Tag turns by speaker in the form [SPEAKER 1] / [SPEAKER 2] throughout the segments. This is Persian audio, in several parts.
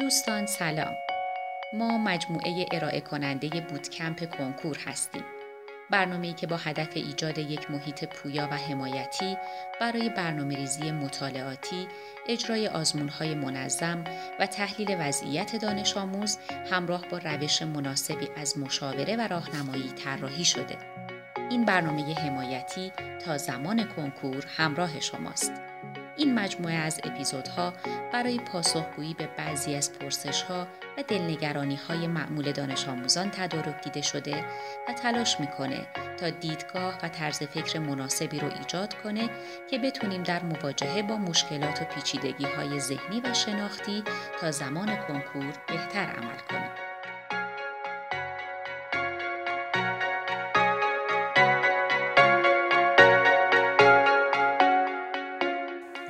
[SPEAKER 1] دوستان سلام ما مجموعه ارائه کننده بودکمپ کنکور هستیم برنامه‌ای که با هدف ایجاد یک محیط پویا و حمایتی برای برنامه ریزی مطالعاتی، اجرای آزمونهای منظم و تحلیل وضعیت دانش آموز همراه با روش مناسبی از مشاوره و راهنمایی طراحی شده. این برنامه حمایتی تا زمان کنکور همراه شماست. این مجموعه از اپیزودها برای پاسخگویی به بعضی از پرسشها و دلنگرانی های معمول دانش آموزان تدارک دیده شده و تلاش می‌کنه تا دیدگاه و طرز فکر مناسبی رو ایجاد کنه که بتونیم در مواجهه با مشکلات و پیچیدگی های ذهنی و شناختی تا زمان کنکور بهتر عمل کنیم.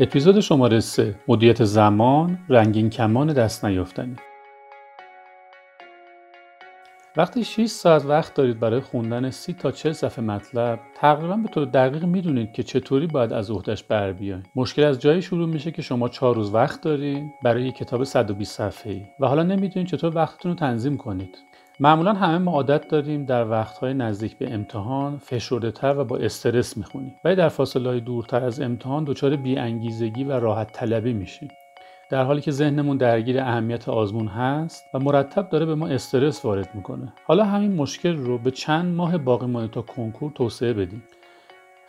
[SPEAKER 2] اپیزود شماره 3 مدیریت زمان رنگین کمان دست نیافتنی. وقتی 6 ساعت وقت دارید برای خوندن 30 تا 40 صفحه مطلب تقریبا به طور دقیق می‌دونید که چطوری باید از عهدهش بر بیاین. مشکل از جایی شروع میشه که شما 4 روز وقت دارید برای یک کتاب 120 صفحه‌ای. و حالا نمی‌دونید چطور وقتتون رو تنظیم کنید. معمولا همه ما عادت داریم در وقتهای نزدیک به امتحان فشرده تر و با استرس می‌خونیم. ولی در فاصله دورتر از امتحان دچار بیانگیزگی و راحت طلبی میشیم. در حالی که ذهنمون درگیر اهمیت آزمون هست و مرتب داره به ما استرس وارد می‌کنه. حالا همین مشکل رو به چند ماه باقی مانده تا کنکور توسعه بدیم.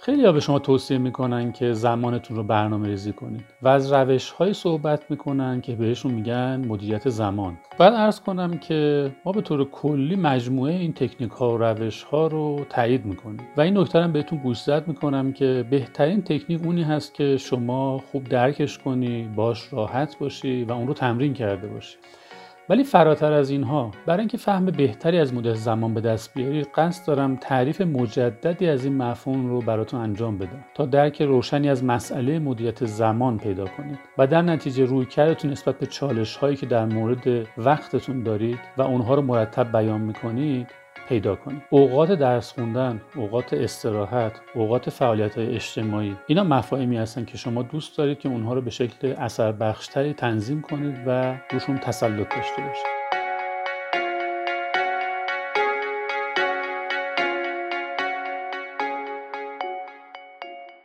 [SPEAKER 2] خیلی ها به شما توصیه می‌کنن که زمانتون رو برنامه ریزی کنید و از روش های صحبت می‌کنن که بهشون میگن مدیریت زمان. باید ارز کنم که ما به طور کلی مجموعه این تکنیک ها و روش ها رو تایید می‌کنیم و این نکته بهتون گوشزد می‌کنم که بهترین تکنیک اونی هست که شما خوب درکش کنی باش راحت باشی و اون رو تمرین کرده باشی. ولی فراتر از اینها برای اینکه فهم بهتری از مدل زمان به دست بیارید قصد دارم تعریف مجددی از این مفهوم رو براتون انجام بدم تا درک روشنی از مسئله مدیریت زمان پیدا کنید. و در نتیجه روی کردتون نسبت به چالش هایی که در مورد وقتتون دارید و اونها رو مرتب بیان می‌کنید پیدا کنید اوقات درس خوندن اوقات استراحت اوقات فعالیت های اجتماعی اینا مفاهیمی هستن که شما دوست دارید که اونها رو به شکل اثر بخشتری تنظیم کنید و روشون تسلط داشته باشید.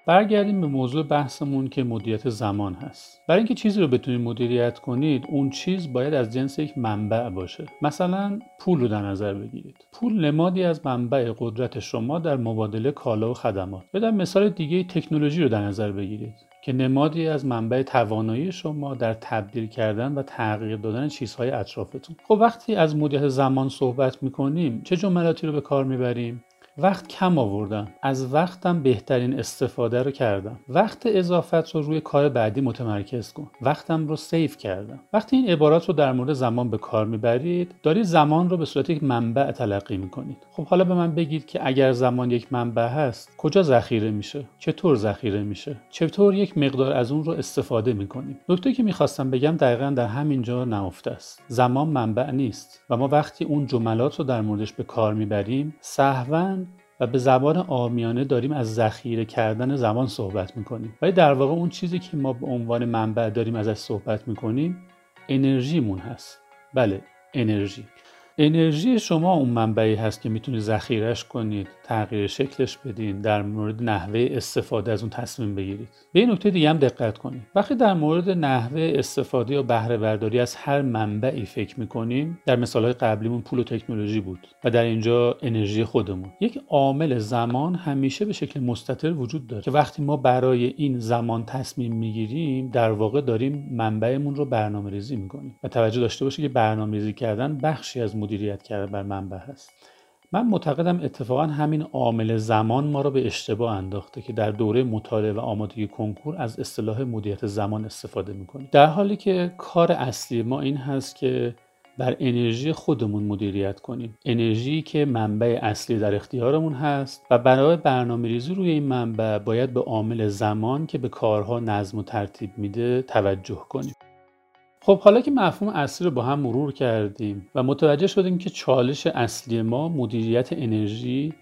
[SPEAKER 2] برگردیم به موضوع بحثمون که مدیریت زمان هست. برای اینکه چیزی رو بتونید مدیریت کنید اون چیز باید از جنس یک منبع باشه. مثلا پول رو در نظر بگیرید. پول نمادی از منبع قدرت شما در مبادله کالا و خدمات. یا در مثال دیگه تکنولوژی رو در نظر بگیرید که نمادی از منبع توانایی شما در تبدیل کردن و تغییر دادن چیزهای اطرافتون. خب وقتی از مدیریت زمان صحبت می‌کنیم چه جملاتی رو به کار می‌بریم؟ وقت کم آوردم. از وقتم بهترین استفاده رو کردم. وقت اضافت رو روی کار بعدی متمرکز کن. وقتم رو سیف کردم. وقتی این عبارات رو در مورد زمان به کار می‌برید دارید زمان رو به صورت یک منبع تلقی می‌کنید. خب حالا به من بگید که اگر زمان یک منبع هست کجا ذخیره میشه؟ چطور ذخیره میشه؟ چطور یک مقدار از اون رو استفاده می‌کنیم؟ نکته که می‌خواستم بگم دقیقا در همین جا نهفته است. زمان منبع نیست و ما وقتی اون جملات رو در موردش به کار می‌بریم سهوا و به زبان آمیانه داریم از ذخیره کردن زمان صحبت می‌کنیم. ولی در واقع اون چیزی که ما به عنوان منبع داریم ازش صحبت می‌کنیم انرژیمون هست. بله انرژی. انرژی شما اون منبعی هست که می‌تونید ذخیرش کنید. تغییر شکلش بدین در مورد نحوه استفاده از اون تصمیم بگیرید. به این نکته دیگه هم دقت کنید. وقتی در مورد نحوه استفاده یا بهره برداری از هر منبعی فکر می‌کنیم در مثالهای قبلیمون پول و تکنولوژی بود و در اینجا انرژی خودمون. یک عامل زمان همیشه به شکل مستطر وجود داره که وقتی ما برای این زمان تصمیم می‌گیریم در واقع داریم منبعمون رو برنامه ریزی می‌کنیم. و توجه داشته باشید که برنامه ریزی کردن بخشی از مدیریت کردن بر منبع هست. من معتقدم اتفاقا همین عامل زمان ما را به اشتباه انداخته که در دوره مطالعه و آمادگی کنکور از اصطلاح مدیریت زمان استفاده می‌کنیم. در حالی که کار اصلی ما این هست که بر انرژی خودمون مدیریت کنیم. انرژی که منبع اصلی در اختیارمون هست و برای برنامه ریزی روی این منبع باید به عامل زمان که به کارها نظم و ترتیب میده توجه کنیم. خب حالا که مفهوم اصلی رو با هم مرور کردیم و متوجه شدیم که چالش اصلی ما مدیریت انرژی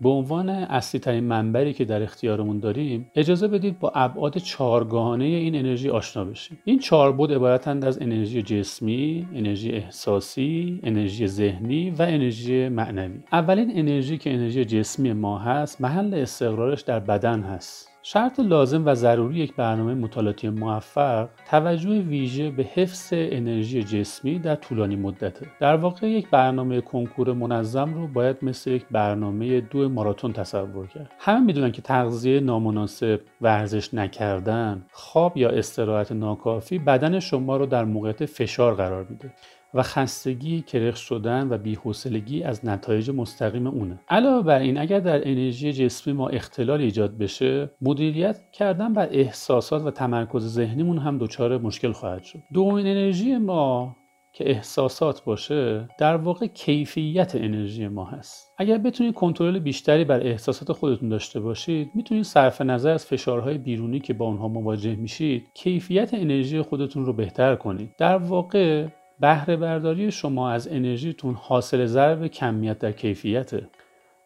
[SPEAKER 2] به عنوان اصلی ترین منبری که در اختیارمون داریم اجازه بدید با ابعاد چهارگانه این انرژی آشنا بشیم. این چهار بود عبارتند از انرژی جسمی انرژی احساسی انرژی ذهنی و انرژی معنوی. اولین انرژی که انرژی جسمی ما هست محل استقرارش در بدن هست. شرط لازم و ضروری یک برنامه مطالعاتی موفق توجه ویژه به حفظ انرژی جسمی در طولانی مدته. در واقع یک برنامه کنکور منظم رو باید مثل یک برنامه دو ماراتون تصور کرد. همه می‌دونن که تغذیه نامناسب ورزش نکردن خواب یا استراحت ناکافی بدن شما رو در موقعیت فشار قرار میده. و خستگی کرخ شدن و بیحوصلگی از نتایج مستقیم اونه. علاوه بر این اگر در انرژی جسمی ما اختلال ایجاد بشه مدیریت کردن بر احساسات و تمرکز ذهنیمون هم دچار مشکل خواهد شد. دومین انرژی ما که احساسات باشه در واقع کیفیت انرژی ما هست. اگر بتونید کنترل بیشتری بر احساسات خودتون داشته باشید می‌تونید صرف نظر از فشارهای بیرونی که با اونها مواجه میشید کیفیت انرژی خودتون رو بهتر کنید. در واقع بهره برداری شما از انرژیتون حاصل ضرب کمیت در کیفیته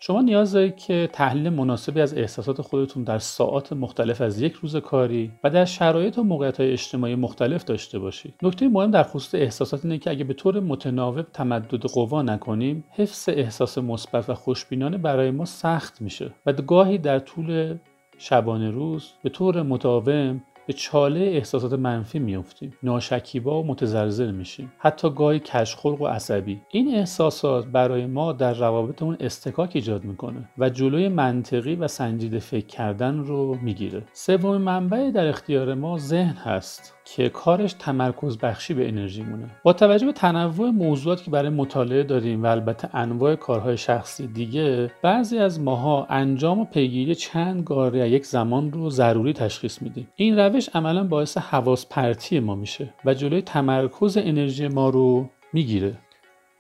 [SPEAKER 2] شما نیاز دارید که تحلیل مناسبی از احساسات خودتون در ساعات مختلف از یک روز کاری و در شرایط و موقعیت های اجتماعی مختلف داشته باشید. نکته مهم در خصوص احساسات اینه که اگه به طور متناوب تمدد قوا نکنیم، حفظ احساس مثبت و خوشبینانه برای ما سخت میشه و گاهی در طول شبانه روز به طور مداوم به چاله احساسات منفی میفتیم ناشکیبا و متزلزل میشیم. حتی گاهی کشخلق و عصبی. این احساسات برای ما در روابطمون استکاک ایجاد می‌کنه و جلوی منطقی و سنجیده فکر کردن رو می‌گیره. سومین منبع در اختیار ما ذهن هست. که کارش تمرکز بخشی به انرژی مونه. با توجه به تنوع موضوعات که برای مطالعه داریم و البته انواع کارهای شخصی دیگه بعضی از ماها انجام و پیگیری چند گاره یک زمان رو ضروری تشخیص میدیم. این روش عملا باعث حواس پرتی ما میشه و جلوی تمرکز انرژی ما رو می‌گیره.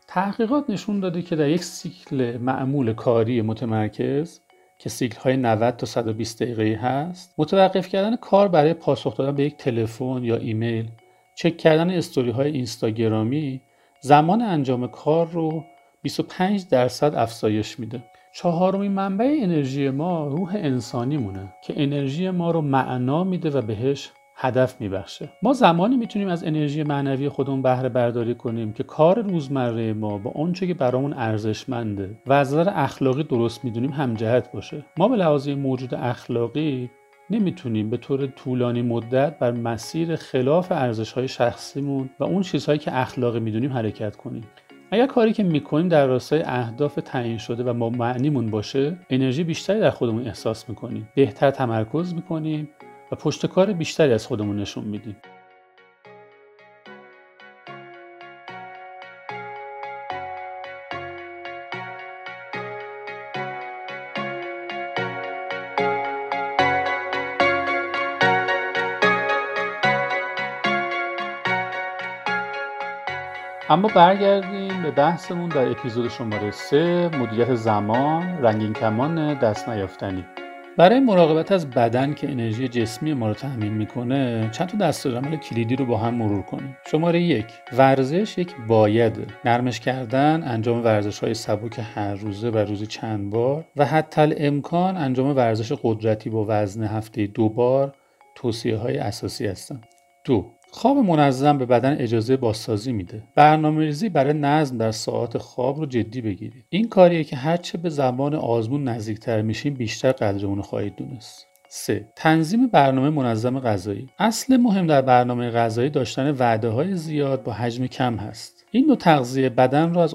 [SPEAKER 2] تحقیقات نشون داده که در یک سیکل معمول کاری متمرکز که سیکل های 90 تا 120 دقیقه هست متوقف کردن کار برای پاسخ دادن به یک تلفن یا ایمیل چک کردن استوری های اینستاگرامی زمان انجام کار رو 25 درصد افزایش میده. چهارمین منبع انرژی ما روح انسانی مونه که انرژی ما رو معنا میده و بهش هدف میبخشه. ما زمانی می‌تونیم از انرژی معنوی خودمون بهره برداری کنیم که کار روزمره ما با اونچه که برامون ارزشمنده و از نظر اخلاقی درست می‌دونیم همجهت باشه. ما به لحاظ موجود اخلاقی نمی‌تونیم به طور طولانی مدت بر مسیر خلاف ارزش های شخصیمون و اون چیزهایی که اخلاقی می‌دونیم حرکت کنیم. اگر کاری که می‌کنیم در راستای اهداف تعیین شده و ما معنیمون باشه انرژی بیشتری در خودمون احساس می‌کنیم. بهتر تمرکز می‌کنیم. و پشتکار بیشتری از خودمون نشون میدیم. اما برگردیم به بحثمون در اپیزود شماره 3 مدیریت زمان رنگین کمان دست نیافتنی. برای مراقبت از بدن که انرژی جسمی ما رو تأمین می‌کنه چند تا دستورالعمل کلیدی رو با هم مرور کنیم. شماره یک ورزش یک بایده نرمش کردن انجام ورزش های سبک هر روزه و روزی چند بار و حتی امکان انجام ورزش قدرتی با وزن هفته دو بار توصیه های اساسی هستن. دو خواب منظم به بدن اجازه بازسازی میده. برنامه ریزی برای نظم در ساعات خواب رو جدی بگیرید. این کاریه که هرچه به زمان آزمون نزدیکتر میشیم بیشتر قدر اونو خواهید دونست. 3. تنظیم برنامه منظم غذایی اصل مهم در برنامه غذایی داشتن وعده های زیاد با حجم کم هست این نوع تغذیه بدن را از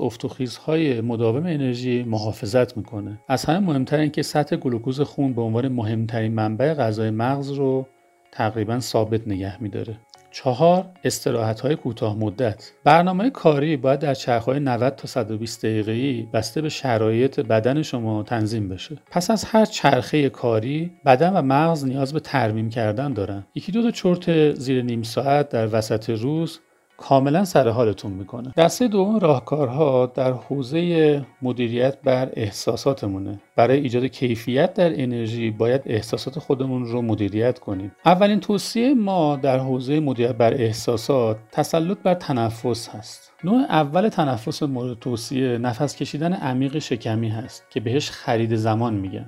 [SPEAKER 2] های مداوم انرژی محافظت می‌کنه از همه مهمتر اینکه سطح گلوکوز خون به عنوان مهمترین منبع غذای مغز رو تقریبا ثابت نگه میداره چهار استراحت های کوتاه مدت. برنامه کاری باید در چرخهای 90 تا 120 دقیقه‌ای بسته به شرایط بدن شما تنظیم بشه. پس از هر چرخه کاری بدن و مغز نیاز به ترمیم کردن دارن. یکی دو تا چرت زیر نیم ساعت در وسط روز کاملا سر حالتون می‌کنه. دسته دوم راهکارها در حوزه مدیریت بر احساساتمونه. برای ایجاد کیفیت در انرژی باید احساسات خودمون رو مدیریت کنیم. اولین توصیه ما در حوزه مدیریت بر احساسات تسلط بر تنفس هست. نوع اول تنفس مورد توصیه نفس کشیدن عمیق شکمی هست که بهش خرید زمان میگن.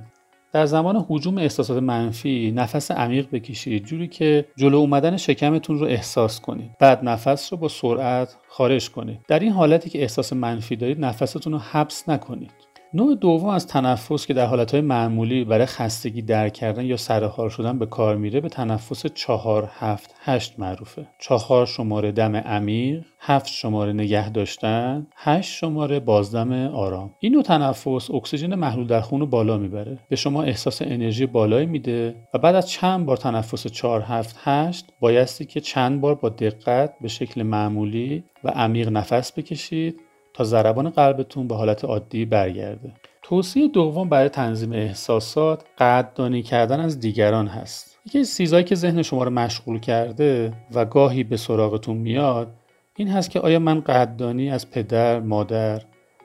[SPEAKER 2] در زمان حجوم احساسات منفی نفس عمیق بکشید جوری که جلو اومدن شکمتون رو احساس کنید. بعد نفس رو با سرعت خارج کنید. در این حالتی که احساس منفی دارید نفستون رو حبس نکنید. نوع دوم از تنفس که در حالتهای معمولی برای خستگی در کردن یا سرحال شدن به کار میره به تنفس چهار هفت هشت معروفه. چهار شماره دم عمیق هفت شماره نگه داشتن هشت شماره بازدم آرام. این نوع تنفس اکسیژن محلول در خون رو بالا می‌بره. به شما احساس انرژی بالایی میده و بعد از چند بار تنفس 4 7 8 بایستی که چند بار با دقت به شکل معمولی و عمیق نفس بکشید تا ضربان قلبتون به حالت عادی برگرده. توصیه دوم برای تنظیم احساسات قدردانی کردن از دیگران هست. یکی از چیزهایی که ذهن شما رو مشغول کرده و گاهی به سراغتون میاد این هست که آیا من قدردانی از پدر، مادر،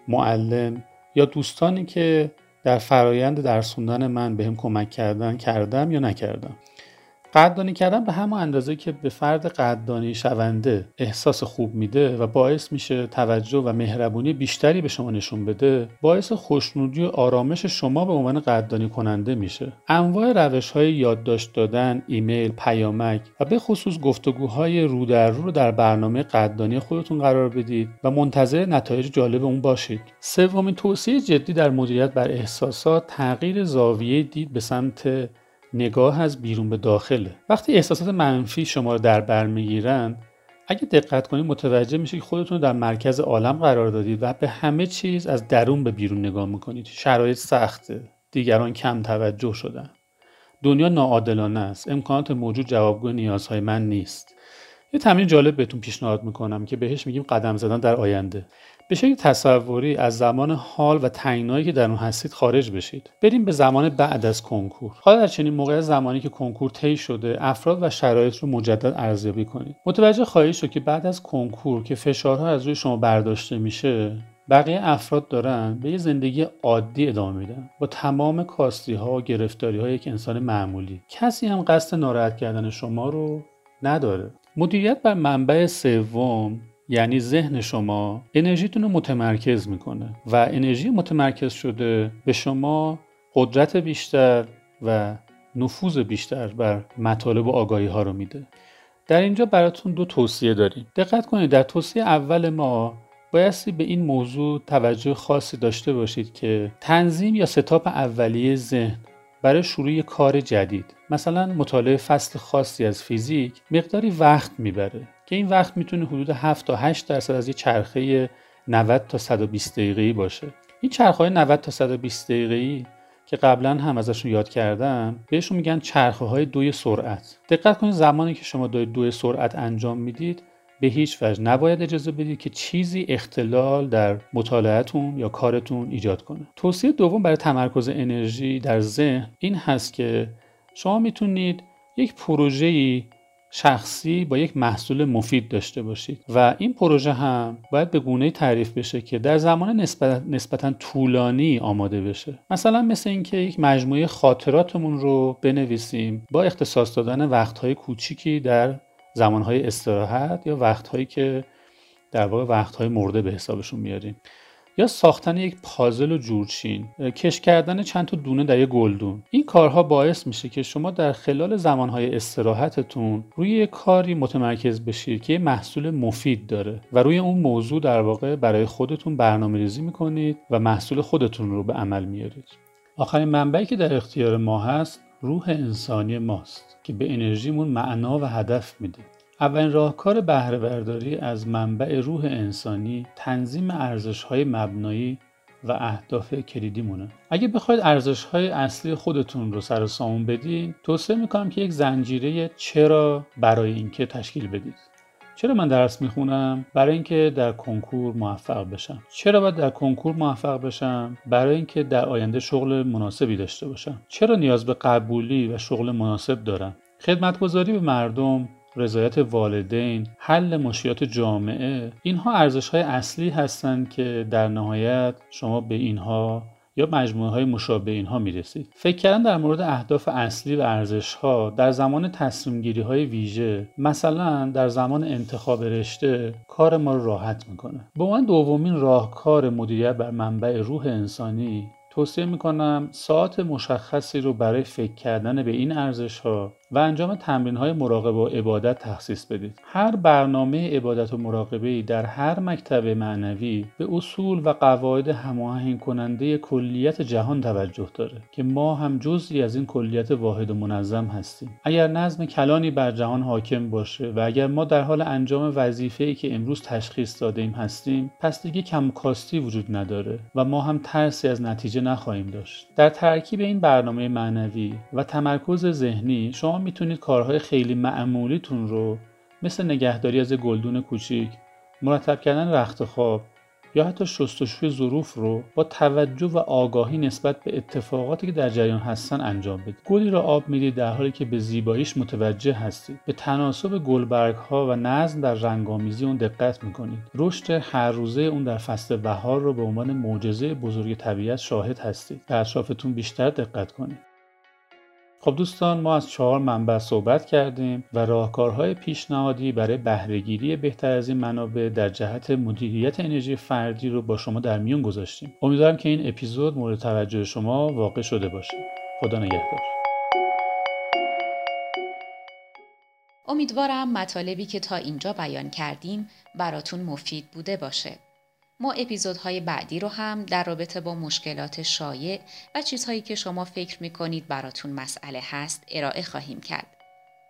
[SPEAKER 2] معلم یا دوستانی که در فرایند درسوندن من به هم کمک کردن کردم یا نکردم؟ قدردانی کردن به همون اندازه که به فرد قدردانی شونده احساس خوب میده و باعث میشه توجه و مهربونی بیشتری به شما نشون بده باعث خوشنودی و آرامش شما به عنوان قدردانی کننده میشه. انواع روش های یادداشت دادن ایمیل پیامک و به خصوص گفتگوهای رو در رو در برنامه قدردانی خودتون قرار بدید و منتظر نتایج جالب اون باشید. سومین توصیه جدی در مدیریت بر احساسات تغییر زاویه دید به سمت نگاه از بیرون به داخله. وقتی احساسات منفی شما رو در بر می‌گیرن اگه دقت کنید متوجه میشه که خودتون رو در مرکز عالم قرار دادید و به همه چیز از درون به بیرون نگاه می‌کنید. شرایط سخته دیگران کم توجه شدن. دنیا ناعادلانه است. امکانات موجود جوابگو نیازهای من نیست. یه تمرین جالب بهتون پیشنهاد می‌کنم که بهش میگیم قدم زدن در آینده. به شکل تصوری از زمان حال و تنگنایی که در اون هستید خارج بشید. بریم به زمان بعد از کنکور. حالا در چنین موقع زمانی که کنکور طی شده افراد و شرایط رو مجدد ارزیابی کنید. متوجه خواهید شد که بعد از کنکور که فشارها از روی شما برداشته میشه بقیه افراد دارن به یه زندگی عادی ادامه میدن. با تمام کاستی ها و گرفتاری های یک انسان معمولی. کسی هم قصد ناراحت کردن شما رو نداره. مدیریت بر منبع سوم یعنی ذهن شما انرژیتون رو متمرکز می‌کنه و انرژی متمرکز شده به شما قدرت بیشتر و نفوذ بیشتر بر مطالب و آگاهی ها رو میده. در اینجا براتون دو توصیه داریم. دقت کنید در توصیه اول ما بایستی به این موضوع توجه خاصی داشته باشید که تنظیم یا ستاپ اولیه ذهن برای شروع کار جدید. مثلا مطالعه فصل خاصی از فیزیک مقداری وقت می‌بره که این وقت می‌تونه حدود 7 تا 8 درصد از یه چرخه 90 تا 120 دقیقه‌ای باشه. این چرخه 90 تا 120 دقیقه‌ای که قبلا هم ازشون یاد کردم بهشون میگن چرخه های دوی سرعت. دقت کنید زمانی که شما دارید دوی سرعت انجام می‌دید به هیچ وجه نباید اجازه بدید که چیزی اختلال در مطالعتون یا کارتون ایجاد کنه. توصیه دوم برای تمرکز انرژی در ذهن این هست که شما می‌تونید یک پروژه‌ای شخصی با یک محصول مفید داشته باشید و این پروژه هم باید به گونه تعریف بشه که در زمان نسبت نسبتا طولانی آماده بشه. مثلا مثل اینکه یک مجموعه خاطراتمون رو بنویسیم با اختصاص دادن وقتهای کوچیکی در زمانهای استراحت یا وقتهایی که در واقع وقتهای مرده به حسابشون میاریم. یا ساختن یک پازل و جورچین کش کردن چند تا دونه در یک گلدون. این کارها باعث میشه که شما در خلال زمانهای استراحتتون روی یک کاری متمرکز بشید که محصول مفید داره و روی اون موضوع در واقع برای خودتون برنامه ریزی می‌کنید و محصول خودتون رو به عمل میارید. آخرین منبعی که در اختیار ما هست روح انسانی ماست که به انرژیمون معنا و هدف میده. اولین راهکار بهره برداری از منبع روح انسانی تنظیم ارزش های مبنایی و اهداف کلیدی مونه اگه بخواید ارزش های اصلی خودتون رو سر سامون بدین توصیه می‌کنم که یک زنجیره چرا برای اینکه تشکیل بدید. چرا من درس می‌خونم؟ برای اینکه در کنکور موفق بشم. چرا باید در کنکور موفق بشم؟ برای اینکه در آینده شغل مناسبی داشته باشم. چرا نیاز به قبولی و شغل مناسب دارم؟ خدمتگذاری به مردم رضایت والدین، حل مشکلات جامعه اینها ارزش های اصلی هستند که در نهایت شما به اینها یا مجموعه های مشابه اینها می‌رسید فکر کردن در مورد اهداف اصلی و ارزش ها در زمان تصمیم گیری های ویژه مثلا در زمان انتخاب رشته کار ما رو راحت می‌کنه. به عنوان دومین راهکار مدیریت بر منبع روح انسانی توصیه می‌کنم ساعت مشخصی رو برای فکر کردن به این ارزش ها و انجام تمرین های مراقبه و عبادت تخصیص بدید. هر برنامه عبادت و مراقبه در هر مکتب معنوی به اصول و قواعد هماهنگ کننده کلیت جهان توجه داره که ما هم جزئی از این کلیت واحد و منظم هستیم. اگر نظم کلانی بر جهان حاکم باشه و اگر ما در حال انجام ای که امروز تشخیص داده هستیم، پس دیگه کمکاستی وجود نداره و ما هم ترسی از نتیجه نخواهیم داشت. در ترکیب این برنامه معنوی و تمرکز ذهنی شما می‌تونید کارهای خیلی معمولیتون رو مثل نگهداری از گلدون کوچیک مرتب کردن رخت خواب یا حتی شستشوی ظروف رو با توجه و آگاهی نسبت به اتفاقاتی که در جریان هستن انجام بدید. گلی را آب می‌دید در حالی که به زیباییش متوجه هستید. به تناسب گلبرگ ها و نظم در رنگامیزی اون دقت می‌کنید. رشد هر روزه اون در فصل بهار رو به عنوان معجزه بزرگ طبیعت شاهد هستید. به اطرافتون بیشتر دقت کنید. خب دوستان ما از چهار منبع صحبت کردیم و راهکارهای پیشنهادی برای بهرهگیری بهتر از این منابع در جهت مدیریت انرژی فردی رو با شما در میون گذاشتیم. امیدوارم که این اپیزود مورد توجه شما واقع شده باشه. خدا نگهدار.
[SPEAKER 1] امیدوارم مطالبی که تا اینجا بیان کردیم براتون مفید بوده باشه. ما اپیزودهای بعدی رو هم در رابطه با مشکلات شایع و چیزهایی که شما فکر می‌کنید براتون مسئله هست ارائه خواهیم کرد.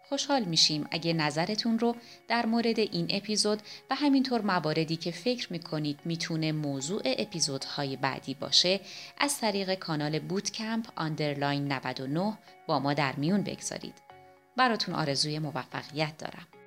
[SPEAKER 1] خوشحال میشیم اگه نظرتون رو در مورد این اپیزود و همینطور مواردی که فکر می‌کنید می‌تونه موضوع اپیزودهای بعدی باشه از طریق کانال بوتکمپ آندرلاین 99 با ما در میون بگذارید. براتون آرزوی موفقیت دارم.